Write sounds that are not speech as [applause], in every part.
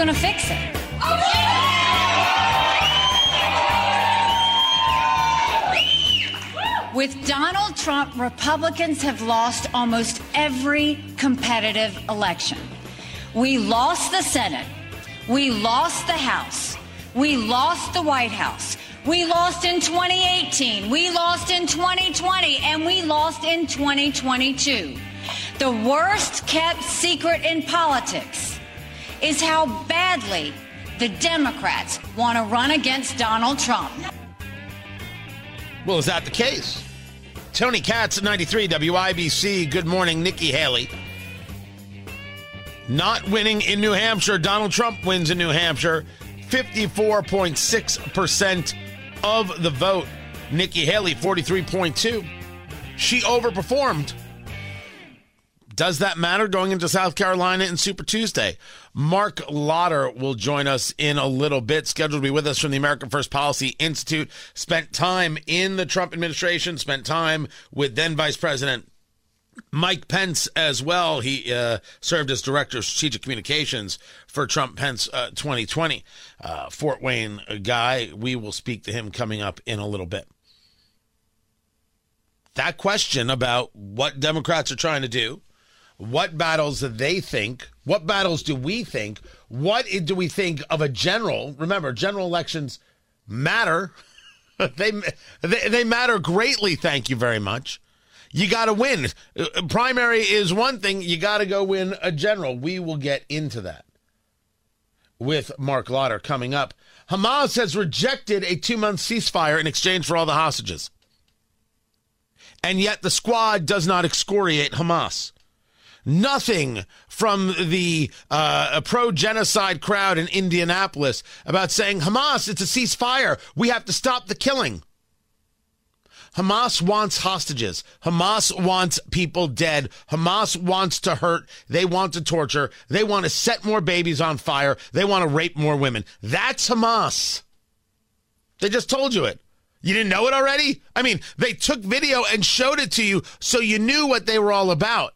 Gonna fix it. With Donald Trump, Republicans have lost almost every competitive election. We lost the Senate. We lost the House. We lost the White House. We lost in 2018. We lost in 2020. And we lost in 2022. The worst kept secret in politics is how badly the Democrats want to run against Donald Trump. Well, is that the case? Tony Katz at 93 WIBC. Good morning, Nikki Haley. Not winning in New Hampshire. Donald Trump wins in New Hampshire. 54.6% of the vote. Nikki Haley, 43.2. She overperformed. Does that matter going into South Carolina in Super Tuesday? Marc Lotter will join us in a little bit, scheduled to be with us from the American First Policy Institute. Spent time in the Trump administration, spent time with then Vice President Mike Pence as well. He uh, served as Director of Strategic Communications for Trump Pence uh, 2020. Uh, Fort Wayne guy. We will speak to him coming up in a little bit. That question about what Democrats are trying to do what battles do they think? What battles do we think? What do we think of a general? Remember, general elections matter. [laughs] they, they they matter greatly. Thank you very much. You got to win. Primary is one thing. You got to go win a general. We will get into that with Marc Lotter coming up. Hamas has rejected a two month ceasefire in exchange for all the hostages. And yet the squad does not excoriate Hamas nothing from the uh, pro genocide crowd in Indianapolis about saying, Hamas, it's a ceasefire. We have to stop the killing. Hamas wants hostages. Hamas wants people dead. Hamas wants to hurt. They want to torture. They want to set more babies on fire. They want to rape more women. That's Hamas. They just told you it. You didn't know it already? I mean, they took video and showed it to you so you knew what they were all about.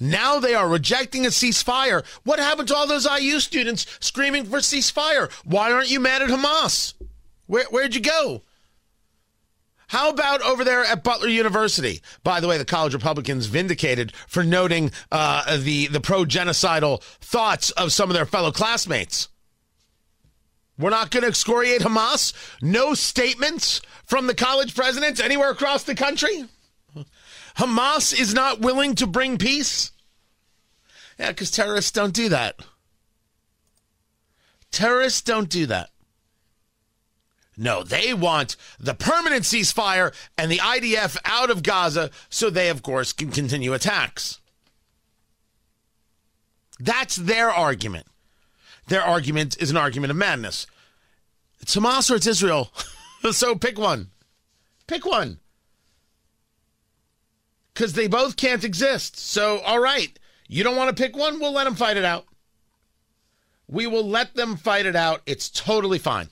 Now they are rejecting a ceasefire. What happened to all those IU students screaming for ceasefire? Why aren't you mad at Hamas? Where, where'd you go? How about over there at Butler University? By the way, the college Republicans vindicated for noting uh, the the pro genocidal thoughts of some of their fellow classmates. We're not going to excoriate Hamas. No statements from the college presidents anywhere across the country. Hamas is not willing to bring peace? Yeah, because terrorists don't do that. Terrorists don't do that. No, they want the permanent ceasefire and the IDF out of Gaza so they, of course, can continue attacks. That's their argument. Their argument is an argument of madness. It's Hamas or it's Israel. [laughs] so pick one. Pick one because they both can't exist. So, all right, you don't want to pick one? We'll let them fight it out. We will let them fight it out. It's totally fine.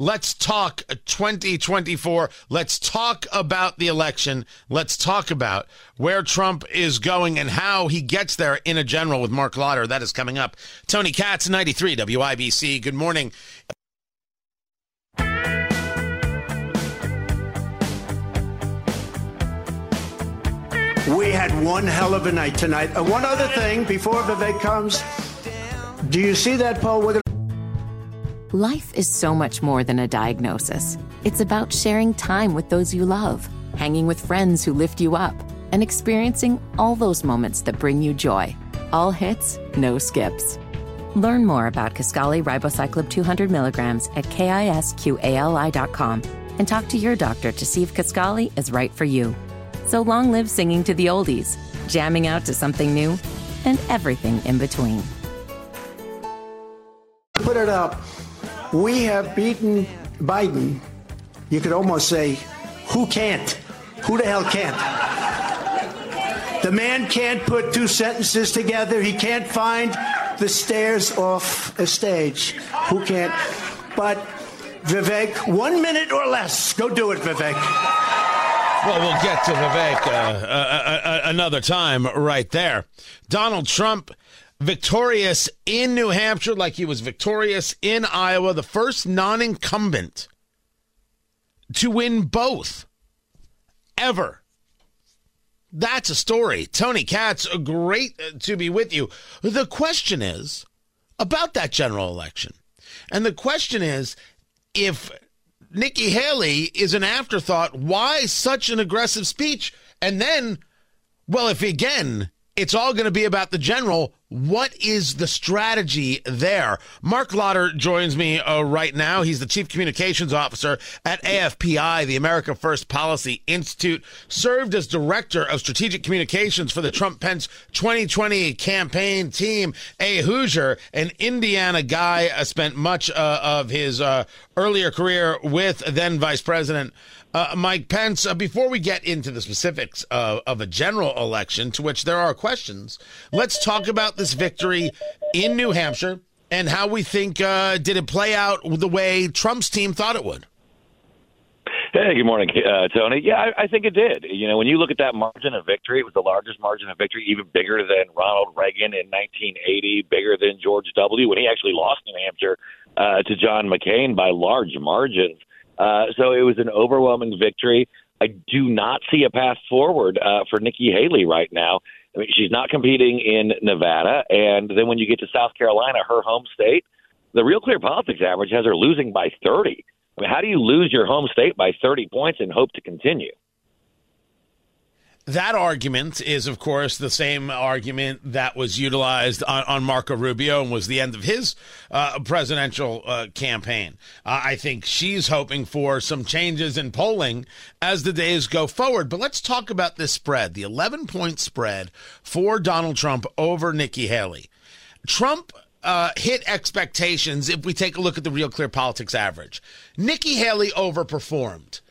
Let's talk 2024. Let's talk about the election. Let's talk about where Trump is going and how he gets there in a general with Marc Lotter. That is coming up. Tony Katz, 93 WIBC. Good morning. We had one hell of a night tonight. Uh, one other thing before Vivek comes. Do you see that poll? With Life is so much more than a diagnosis. It's about sharing time with those you love, hanging with friends who lift you up, and experiencing all those moments that bring you joy. All hits, no skips. Learn more about Kisqali Ribociclib 200 milligrams at kisqali.com and talk to your doctor to see if Kisqali is right for you. So long live singing to the oldies, jamming out to something new, and everything in between. put it up. We have beaten Biden. You could almost say, who can't? Who the hell can't? The man can't put two sentences together. He can't find the stairs off a stage. Who can't? But Vivek, one minute or less. Go do it, Vivek. Well, we'll get to Vivek uh, uh, uh, uh, another time right there. Donald Trump victorious in New Hampshire like he was victorious in Iowa, the first non incumbent to win both ever. That's a story. Tony Katz, great to be with you. The question is about that general election. And the question is if Nikki Haley is an afterthought, why such an aggressive speech? And then, well, if again, it's all going to be about the general. What is the strategy there? Marc Lotter joins me uh, right now. He's the Chief Communications Officer at AFPI, the America First Policy Institute, served as Director of Strategic Communications for the Trump Pence 2020 campaign team. A Hoosier, an Indiana guy, uh, spent much uh, of his uh, earlier career with then Vice President uh, Mike Pence, uh, before we get into the specifics of, of, a general election, to which there are questions, let's talk about this victory in New Hampshire and how we think uh, did it play out the way Trump's team thought it would. Hey, good morning, uh, Tony. Yeah, I, I think it did. You know, when you look at that margin of victory, it was the largest margin of victory, even bigger than Ronald Reagan in 1980, bigger than George W. when he actually lost New Hampshire uh, to John McCain by large margins. Uh, so it was an overwhelming victory. I do not see a path forward uh, for Nikki Haley right now. I mean, she's not competing in Nevada, and then when you get to South Carolina, her home state, the Real Clear Politics average has her losing by 30. I mean, how do you lose your home state by 30 points and hope to continue? That argument is, of course, the same argument that was utilized on, on Marco Rubio and was the end of his uh, presidential uh, campaign. Uh, I think she's hoping for some changes in polling as the days go forward. But let's talk about this spread the 11 point spread for Donald Trump over Nikki Haley. Trump uh, hit expectations if we take a look at the Real Clear Politics average. Nikki Haley overperformed.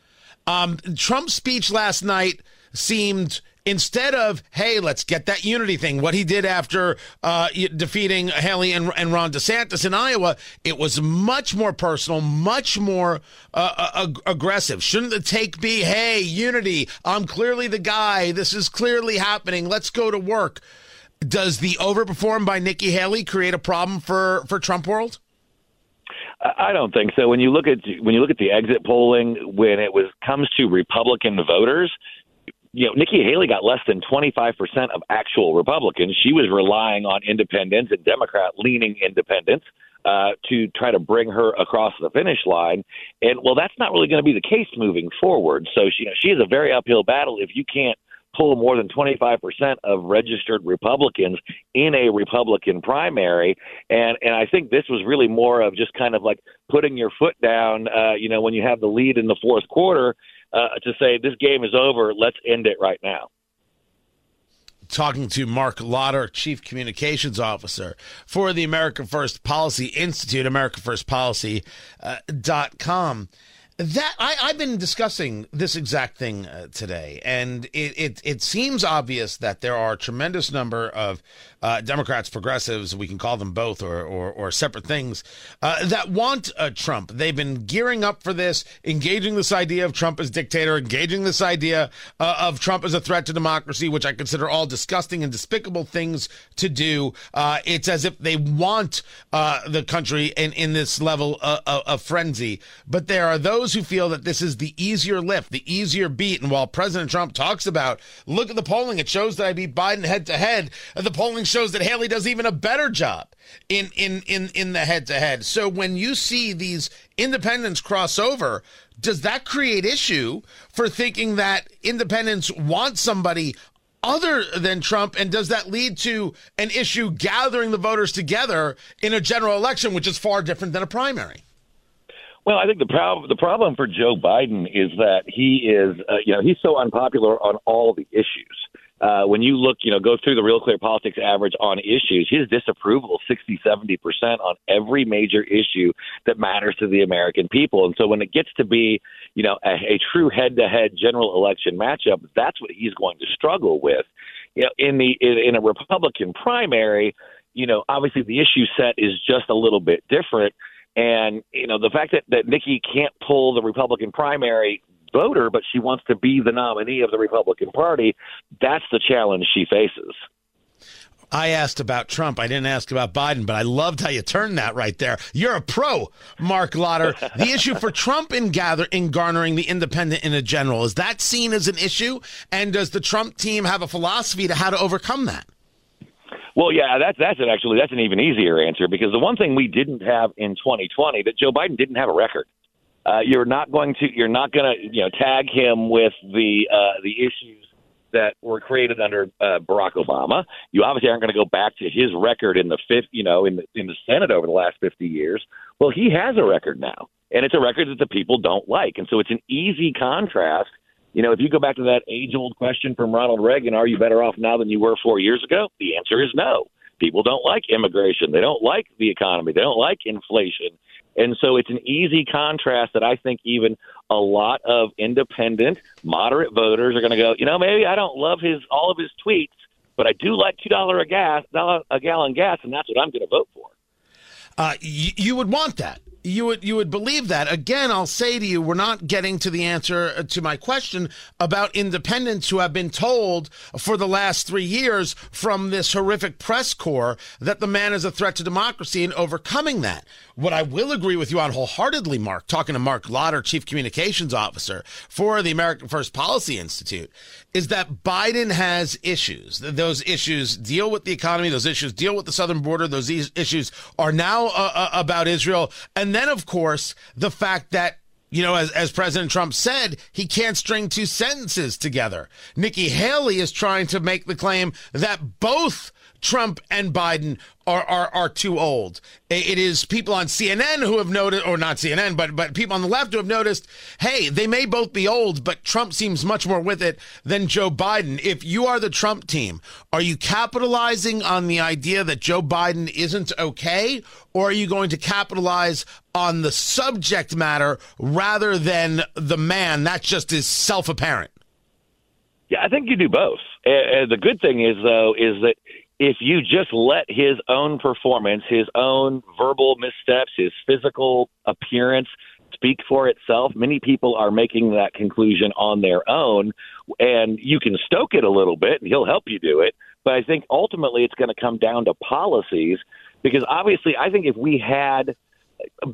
Um, Trump's speech last night seemed instead of hey let's get that unity thing what he did after uh, defeating haley and, and, ron desantis in iowa it was much more personal much more uh, uh ag- aggressive. Shouldn't the take be hey unity i'm clearly the guy this is clearly happening let's go to work. Does the overperform by nikki haley create a problem for for trump world? I don't think so. When you look at when you look at the exit polling, when it was comes to Republican voters, you know, Nikki Haley got less than 25% of actual Republicans. She was relying on independents and Democrat leaning independents uh, to try to bring her across the finish line. And well, that's not really going to be the case moving forward. So she, you know, she is a very uphill battle if you can't pull more than 25% of registered Republicans in a Republican primary. And, and I think this was really more of just kind of like putting your foot down, uh, you know, when you have the lead in the fourth quarter uh, to say this game is over. Let's end it right now. Talking to Marc Lotter, Chief Communications Officer for the America First Policy Institute, AmericaFirstPolicy.com. Uh, that I, I've been discussing this exact thing uh, today, and it, it, it seems obvious that there are a tremendous number of uh, Democrats, progressives, we can call them both or, or, or separate things, uh, that want uh, Trump. They've been gearing up for this, engaging this idea of Trump as dictator, engaging this idea uh, of Trump as a threat to democracy, which I consider all disgusting and despicable things to do. Uh, it's as if they want the country in, in this level of, of frenzy. But there are those who feel that this is the easier lift, the easier beat. And while President Trump talks about, look at the polling, it shows that I beat Biden head to head, the polling shows that Haley does even a better job in in in in the head to head. So when you see these independents cross over, does that create issue for thinking that independents want somebody other than Trump? And does that lead to an issue gathering the voters together in a general election, which is far different than a primary? Well, I think the problem the problem for Joe Biden is that he is, uh, you know, he's so unpopular on all the issues uh, when you look, you know, go through the Real Clear Politics average on issues, his disapproval is 60, 70% on every major issue that matters to the American people. And so when it gets to be, you know, a, a true head to head general election matchup, that's what he's going to struggle with. You know, in the in, in a Republican primary, you know, obviously the issue set is just a little bit different. And, you know, the fact that, that Nikki can't pull the Republican primary voter, but she wants to be the nominee of the Republican Party. That's the challenge she faces. I asked about Trump. I didn't ask about Biden, but I loved how you turned that right there. You're a pro, Marc Lotter. the [laughs] issue for Trump in gather in garnering the independent in a general is that seen as an issue, and does the Trump team have a philosophy to how to overcome that? Well, yeah, that's that's it. Actually, that's an even easier answer because the one thing we didn't have in 2020 that Joe Biden didn't have a record. Uh, you're not going to you're not going to you know tag him with the uh, the issues that were created under uh, Barack Obama. You obviously aren't going to go back to his record in the fifth you know in the in the Senate over the last 50 years. Well, he has a record now, and it's a record that the people don't like, and so it's an easy contrast. You know, if you go back to that age old question from Ronald Reagan, are you better off now than you were four years ago? The answer is no. People don't like immigration. They don't like the economy. They don't like inflation. And so it's an easy contrast that I think even a lot of independent, moderate voters are going to go, you know, maybe I don't love his all of his tweets, but I do like two dollar a gas a gallon gas, and that's what I'm going to vote for. Uh, you would want that you would you would believe that. Again, I'll say to you, we're not getting to the answer uh, to my question about independents who have been told for the last three years from this horrific press corps that the man is a threat to democracy and overcoming that. What I will agree with you on wholeheartedly, Marc, talking to Marc Lotter, Chief Communications Officer for the American First Policy Institute, is that Biden has issues. Those issues deal with the economy. Those issues deal with the southern border. Those issues are now uh, uh, about Israel. And then, of course, the fact that you know, as, as President Trump said, he can't string two sentences together. Nikki Haley is trying to make the claim that both Trump and Biden are, are, are too old. It is people on CNN who have noticed, or not CNN, but, but people on the left who have noticed, hey, they may both be old, but Trump seems much more with it than Joe Biden. If you are the Trump team, are you capitalizing on the idea that Joe Biden isn't okay? Or are you going to capitalize on the subject matter rather than the man? That just is self apparent. Yeah, I think you do both. Uh, the good thing is, though, is that if you just let his own performance, his own verbal missteps, his physical appearance speak for itself, many people are making that conclusion on their own. And you can stoke it a little bit, and he'll help you do it. But I think ultimately it's going to come down to policies because obviously, I think if we had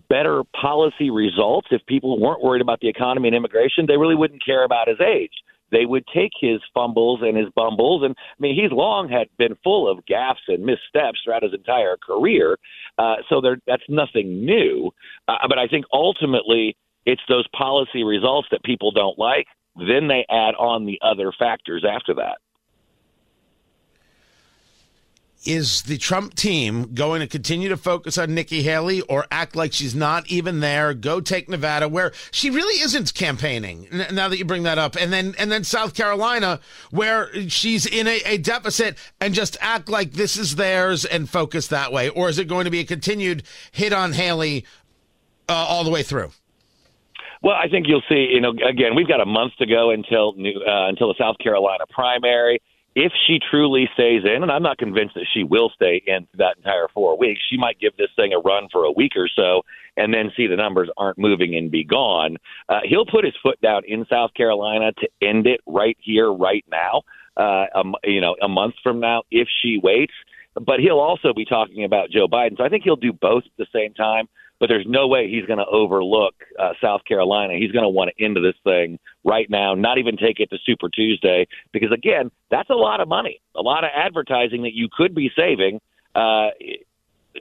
better policy results, if people weren't worried about the economy and immigration, they really wouldn't care about his age they would take his fumbles and his bumbles. And I mean, he's long had been full of gaffes and missteps throughout his entire career. Uh, so there, that's nothing new. Uh, but I think ultimately it's those policy results that people don't like. Then they add on the other factors after that is the Trump team going to continue to focus on Nikki Haley or act like she's not even there? Go take Nevada, where she really isn't campaigning. Now that you bring that up, and then and then South Carolina, where she's in a, a deficit, and just act like this is theirs and focus that way, or is it going to be a continued hit on Haley uh, all the way through? Well, I think you'll see. You know, again, we've got a month to go until new, uh, until the South Carolina primary if she truly stays in, and I'm not convinced that she will stay in that entire four weeks, she might give this thing a run for a week or so and then see the numbers aren't moving and be gone. Uh, he'll put his foot down in South Carolina to end it right here, right now, uh, um, you know, a month from now if she waits. But he'll also be talking about Joe Biden. So I think he'll do both at the same time but there's no way he's going to overlook uh, South Carolina. He's going to want to end this thing right now, not even take it to Super Tuesday, because again, that's a lot of money, a lot of advertising that you could be saving uh,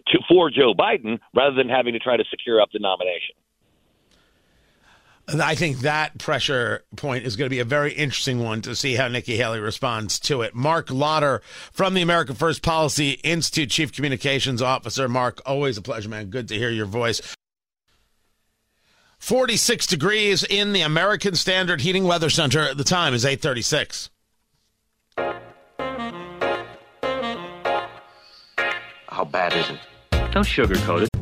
to, for Joe Biden rather than having to try to secure up the nomination. I think that pressure point is going to be a very interesting one to see how Nikki Haley responds to it. Marc Lotter from the America First Policy Institute, Chief Communications Officer. Marc, always a pleasure, man. Good to hear your voice. 46 degrees in the American Standard Heating Weather Center. The time is 836. How bad is it? Don't sugarcoat it.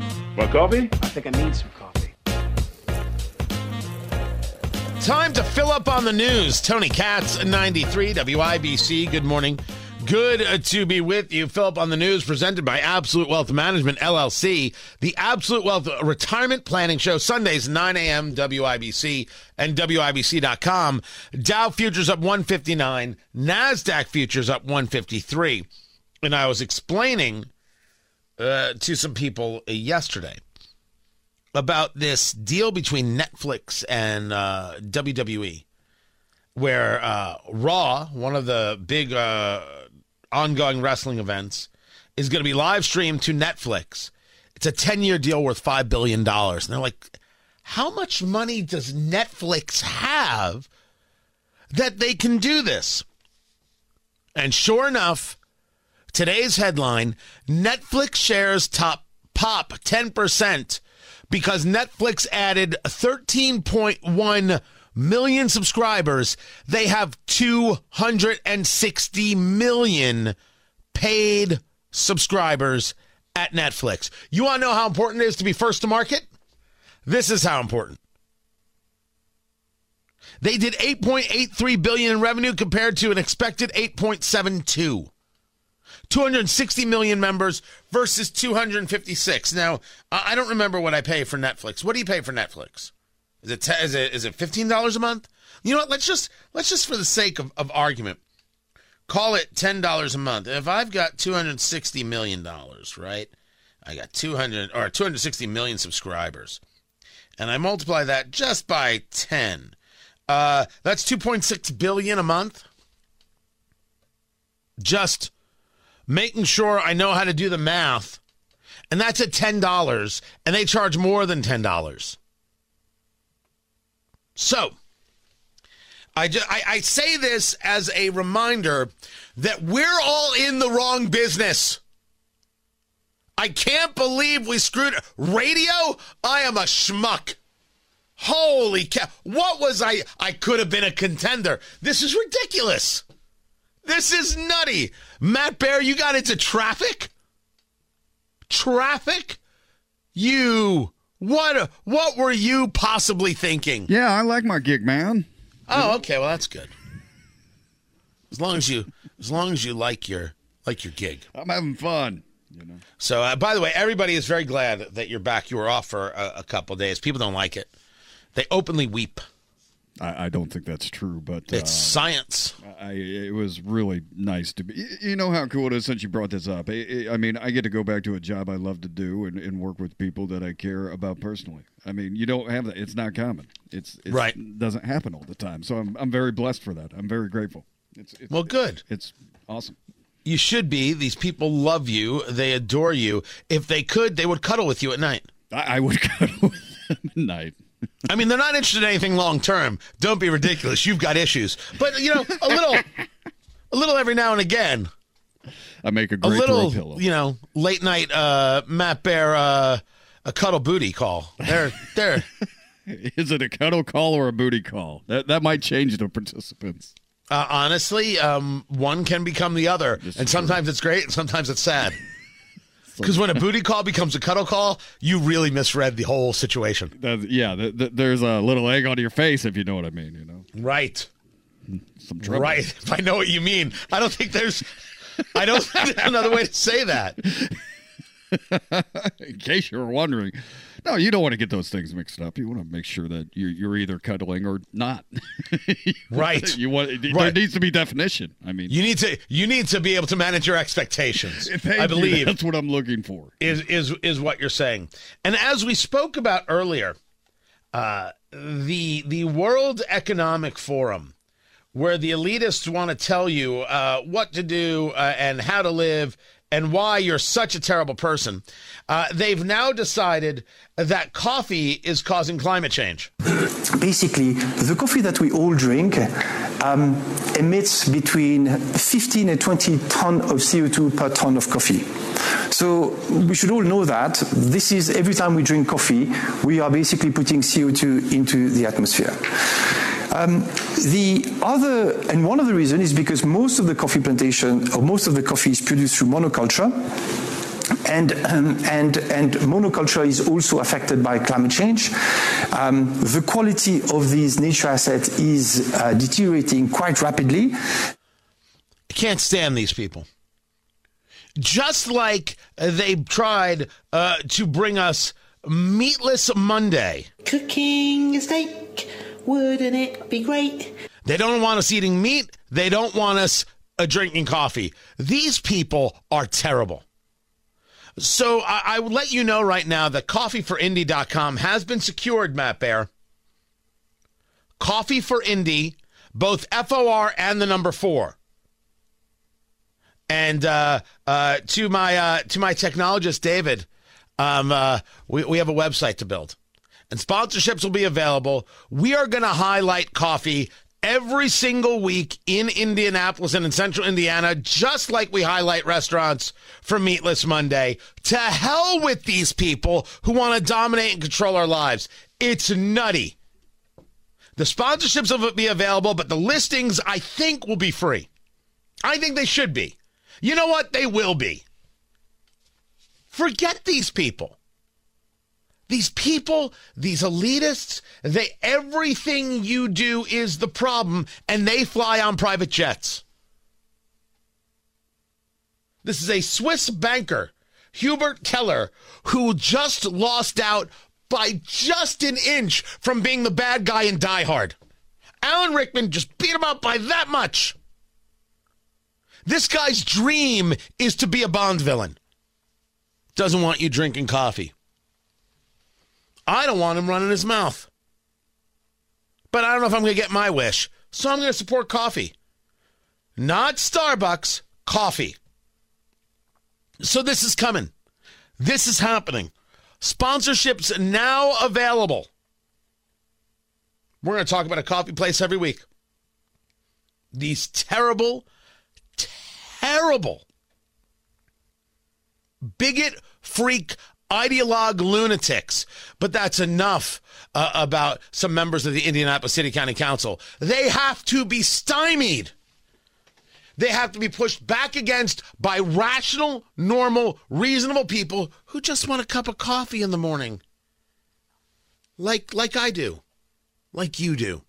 Want coffee? I think I need some coffee. Time to fill up on the news. Tony Katz, 93 WIBC. Good morning. Good to be with you. Fill up on the news presented by Absolute Wealth Management LLC, the Absolute Wealth Retirement Planning Show, Sundays, 9 a.m. WIBC and WIBC.com. Dow futures up 159, NASDAQ futures up 153. And I was explaining uh, to some people yesterday about this deal between Netflix and uh, WWE, where uh, Raw, one of the big uh, ongoing wrestling events, is going to be live streamed to Netflix. It's a 10 year deal worth $5 billion. And they're like, how much money does Netflix have that they can do this? And sure enough, today's headline Netflix shares top pop 10% because Netflix added 13.1 million subscribers. They have 260 million paid subscribers at Netflix. You want to know how important it is to be first to market? This is how important. They did 8.83 billion in revenue compared to an expected 8.72. 260 million members versus 256. Now, I don't remember what I pay for Netflix. What do you pay for Netflix? Is it is it is it fifteen dollars a month? You know what? Let's just let's just for the sake of, of argument, call it ten dollars a month. If I've got two hundred sixty million dollars, right? I got two hundred or two hundred sixty million subscribers, and I multiply that just by ten. Uh, that's two point six billion a month. Just making sure I know how to do the math, and that's at ten dollars, and they charge more than ten dollars. So, I, just, I, I say this as a reminder that we're all in the wrong business. I can't believe we screwed radio. I am a schmuck. Holy cow! What was I? I could have been a contender. This is ridiculous. This is nutty. Matt Bear, you got into traffic. Traffic. You what what were you possibly thinking? Yeah, I like my gig, man. Oh, okay. Well, that's good. As long as you as long as you like your like your gig. I'm having fun. You know. So, uh, by the way, everybody is very glad that you're back. You were off for a, a couple days. People don't like it. They openly weep. I, I don't think that's true, but It's uh, science. I, it was really nice to be. You know how cool it is since you brought this up. I, I mean, I get to go back to a job I love to do and, and work with people that I care about personally. I mean, you don't have that. It's not common. It's, it's Right. Doesn't happen all the time. So I'm I'm very blessed for that. I'm very grateful. It's, it's Well, good. It's awesome. You should be. These people love you. They adore you. If they could, they would cuddle with you at night. I, I would [laughs] cuddle with them at night. I mean, they're not interested in anything long term. Don't be ridiculous. You've got issues. But, you know, a little a little every now and again. I make a A great little, throw pillow. you know, late night uh Matt Bear uh a cuddle booty call. They're they're [laughs] it a cuddle call or a booty call? That that might change the participants. uh, honestly, um one can become the other. and sometimes it's great and sometimes it's sad. Because when a booty call becomes a cuddle call, you really misread the whole situation. That, yeah, th- th- there's a little egg on your face if you know what I mean. You know, Right. some trouble. Right. [laughs] If I know what you mean. I don't think there's I don't [laughs] think there's another way to say that. [laughs] In case you were wondering, no, you don't want to get those things mixed up. You want to make sure that you're, you're either cuddling or not. [laughs] Right. you want there needs to be definition. I mean, You need to you need to be able to manage your expectations. [laughs] I you. believe that's what I'm looking for. is is is what you're saying. And as we spoke about earlier, uh, the the World Economic Forum, where the elitists want to tell you uh, what to do uh, and how to live and why you're such a terrible person. Uh, they've now decided that coffee is causing climate change. Basically, the coffee that we all drink um, emits between 15 and 20 ton of CO2 per ton of coffee. So we should all know that this is every time we drink coffee, we are basically putting CO2 into the atmosphere. Um, the other, and one of the reasons is because most of the coffee plantation, or most of the coffee is produced through monoculture. And, um, and, and monoculture is also affected by climate change. Um, the quality of these nature assets is uh, deteriorating quite rapidly. I can't stand these people. Just like they tried uh, to bring us Meatless Monday. Cooking a steak, wouldn't it be great? They don't want us eating meat. They don't want us uh, drinking coffee. These people are terrible. So I, I will let you know right now that coffeeforindy.com has been secured, Matt Bear. Coffee for Indy, both FOR and the number four. And uh, uh, to my uh, to my technologist David, um, uh, we we have a website to build, and sponsorships will be available. We are going to highlight coffee every single week in Indianapolis and in central Indiana, just like we highlight restaurants for Meatless Monday. To hell with these people who want to dominate and control our lives. It's nutty. The sponsorships will be available, but the listings, I think, will be free. I think they should be. You know what? They will be. Forget these people. These people, these elitists, they everything you do is the problem and they fly on private jets. This is a Swiss banker, Hubert Keller, who just lost out by just an inch from being the bad guy in Die Hard. Alan Rickman just beat him up by that much. This guy's dream is to be a Bond villain. Doesn't want you drinking coffee. I don't want him running his mouth. But I don't know if I'm going to get my wish. So I'm going to support coffee. Not Starbucks, coffee. So this is coming. This is happening. Sponsorships now available. We're going to talk about a coffee place every week. These terrible, terrible bigot, freak, ideologue lunatics. But that's enough uh, about some members of the Indianapolis City County Council. They have to be stymied. They have to be pushed back against by rational, normal, reasonable people who just want a cup of coffee in the morning. Like like I do. Like you do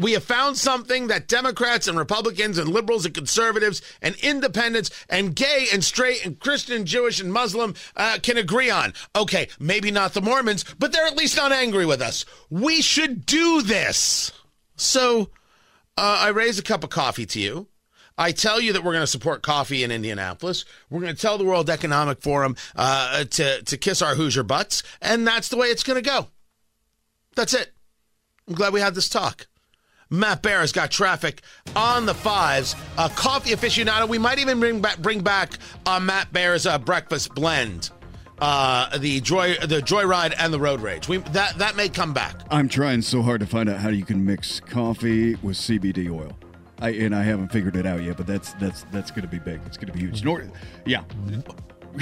we have found something that Democrats and Republicans and liberals and conservatives and independents and gay and straight and Christian Jewish and Muslim uh, can agree on. Okay, maybe not the Mormons, but they're at least not angry with us. We should do this. So uh, I raise a cup of coffee to you. I tell you that we're going to support coffee in Indianapolis. We're going to tell the World Economic Forum uh, to, to kiss our Hoosier butts, and that's the way it's going to go. That's it. I'm glad we had this talk. Matt Bear has got traffic on the fives. A coffee aficionado. We might even bring back bring back uh, Matt Bear's uh, breakfast blend. Uh, the joy, the joyride, and the road rage. We that that may come back. I'm trying so hard to find out how you can mix coffee with CBD oil. I, and I haven't figured it out yet, but that's that's that's going to be big. It's going to be huge. Nor- yeah. [laughs]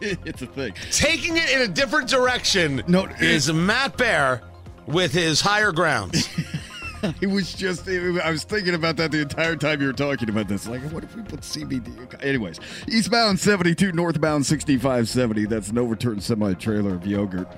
it's a thing. Taking it in a different direction no, is Matt Bear with his higher grounds. [laughs] it was just, I was thinking about that the entire time you were talking about this. Like, what if we put CBD? Anyways, eastbound 72, northbound 6570. That's an overturned semi trailer of yogurt.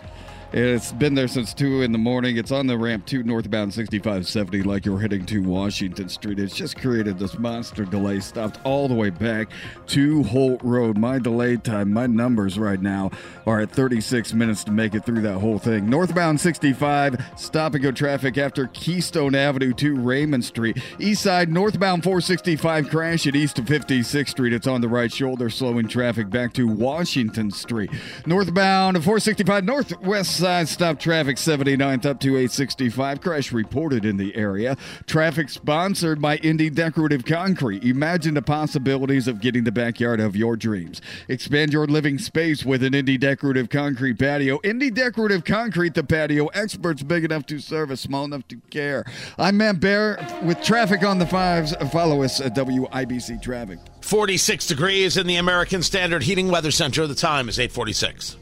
It's been there since 2 in the morning. It's on the ramp to northbound 6570, like you're heading to Washington Street. It's just created this monster delay, stopped all the way back to Holt Road. My delay time, my numbers right now are at 36 minutes to make it through that whole thing. Northbound 65, stop and go traffic after Keystone Avenue to Raymond Street. East side, northbound 465, crash at east of 56th Street. It's on the right shoulder, slowing traffic back to Washington Street. Northbound 465, northwest side, stop traffic 79th up to 865. Crash reported in the area. Traffic sponsored by Indy Decorative Concrete. Imagine the possibilities of getting the backyard of your dreams. Expand your living space with an Indy Decorative Concrete patio. Indy Decorative Concrete, the patio experts big enough to service, small enough to care. I'm Matt Bear with traffic on the fives. Follow us at WIBC Traffic. 46 degrees in the American Standard Heating Weather Center. The time is 846.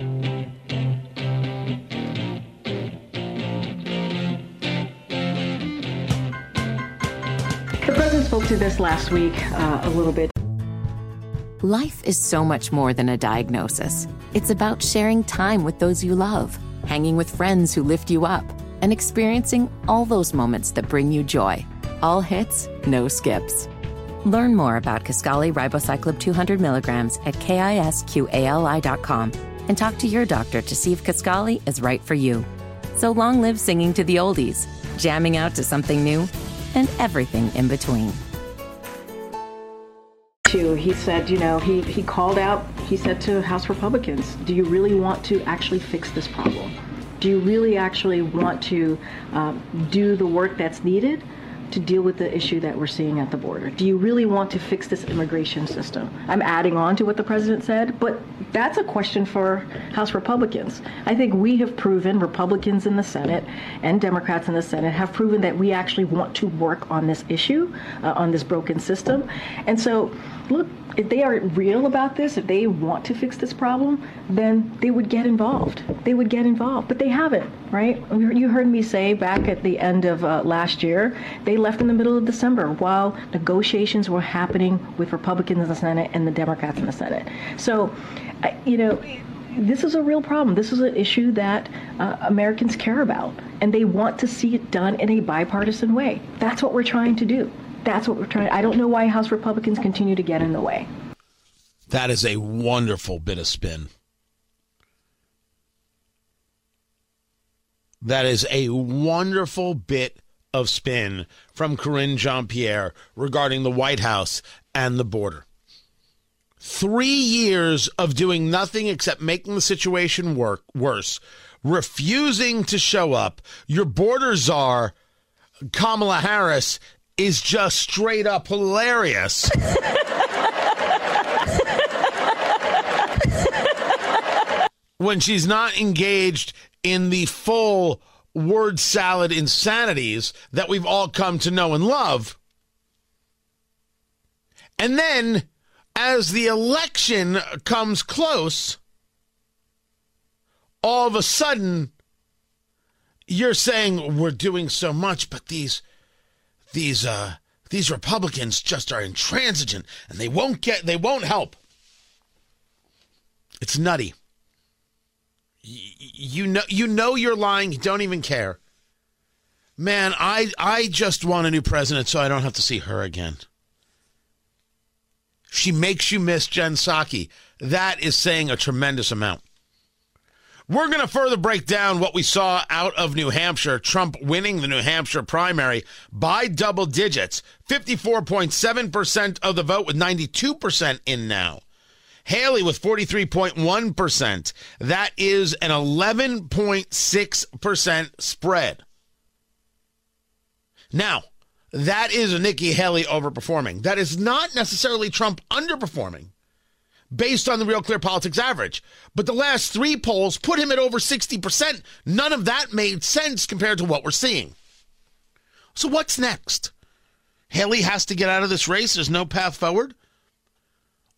The president spoke to this last week uh, a little bit. Life is so much more than a diagnosis. It's about sharing time with those you love, hanging with friends who lift you up, and experiencing all those moments that bring you joy. All hits, no skips. Learn more about Kisqali Ribociclib 200 milligrams at kisqali.com and talk to your doctor to see if Kisqali is right for you. So long live singing to the oldies, jamming out to something new, and everything in between. He said, you know, he, he called out, he said to House Republicans, do you really want to actually fix this problem? Do you really actually want to um, do the work that's needed to deal with the issue that we're seeing at the border? Do you really want to fix this immigration system? I'm adding on to what the president said, but that's a question for House Republicans. I think we have proven, Republicans in the Senate and Democrats in the Senate have proven that we actually want to work on this issue, uh, on this broken system. And so, look, if they are real about this, if they want to fix this problem, then they would get involved. They would get involved, but they haven't, right? You heard me say back at the end of uh, last year, they left in the middle of December while negotiations were happening with Republicans in the Senate and the Democrats in the Senate. So, you know, this is a real problem. This is an issue that uh, Americans care about, and they want to see it done in a bipartisan way. That's what we're trying to do. That's what we're trying. I don't know why House Republicans continue to get in the way. That is a wonderful bit of spin. That is a wonderful bit of spin from Karine Jean Pierre regarding the White House and the border. Three years of doing nothing except making the situation work worse, refusing to show up. Your border czar, Kamala Harris, is just straight up hilarious. [laughs] when she's not engaged in the full word salad insanities that we've all come to know and love. And then, as the election comes close, all of a sudden, you're saying we're doing so much, but these these uh these Republicans just are intransigent and they won't get they won't help. It's nutty. You know you know you're lying, you don't even care. Man, I I just want a new president so I don't have to see her again. She makes you miss Jen Psaki. That is saying a tremendous amount. We're going to further break down what we saw out of New Hampshire, Trump winning the New Hampshire primary by double digits, 54.7% of the vote with 92% in now. Haley with 43.1%. That is an 11.6% spread. Now, that is Nikki Haley overperforming. That is not necessarily Trump underperforming based on the Real Clear Politics average. But the last three polls put him at over 60%. None of that made sense compared to what we're seeing. So what's next? Haley has to get out of this race. There's no path forward.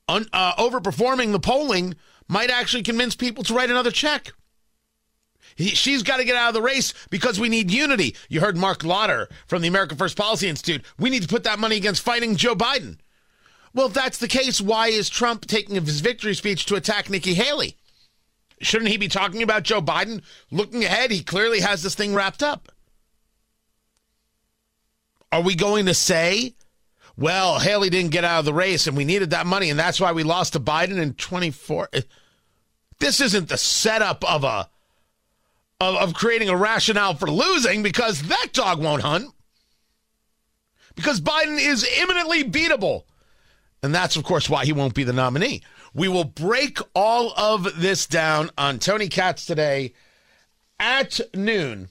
Un- uh, overperforming the polling might actually convince people to write another check. He, she's got to get out of the race because we need unity. You heard Marc Lotter from the American First Policy Institute. We need to put that money against fighting Joe Biden. Well, if that's the case, why is Trump taking his victory speech to attack Nikki Haley? Shouldn't he be talking about Joe Biden? Looking ahead, he clearly has this thing wrapped up. Are we going to say, well, Haley didn't get out of the race and we needed that money and that's why we lost to Biden in 24? This isn't the setup of a of, of creating a rationale for losing because that dog won't hunt. Because Biden is imminently beatable. And that's, of course, why he won't be the nominee. We will break all of this down on Tony Katz today at noon.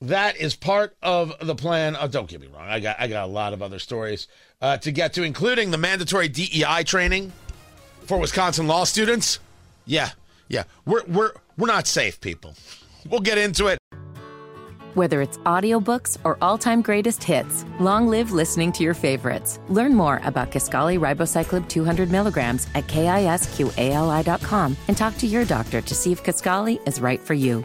That is part of the plan. Oh, don't get me wrong. I got I got a lot of other stories uh, to get to, including the mandatory DEI training for Wisconsin law students. Yeah, yeah. We're we're we're not safe, people. We'll get into it. Whether it's audiobooks or all-time greatest hits, long live listening to your favorites. Learn more about Kisqali Ribociclib 200 milligrams at kisqali.com and talk to your doctor to see if Kisqali is right for you.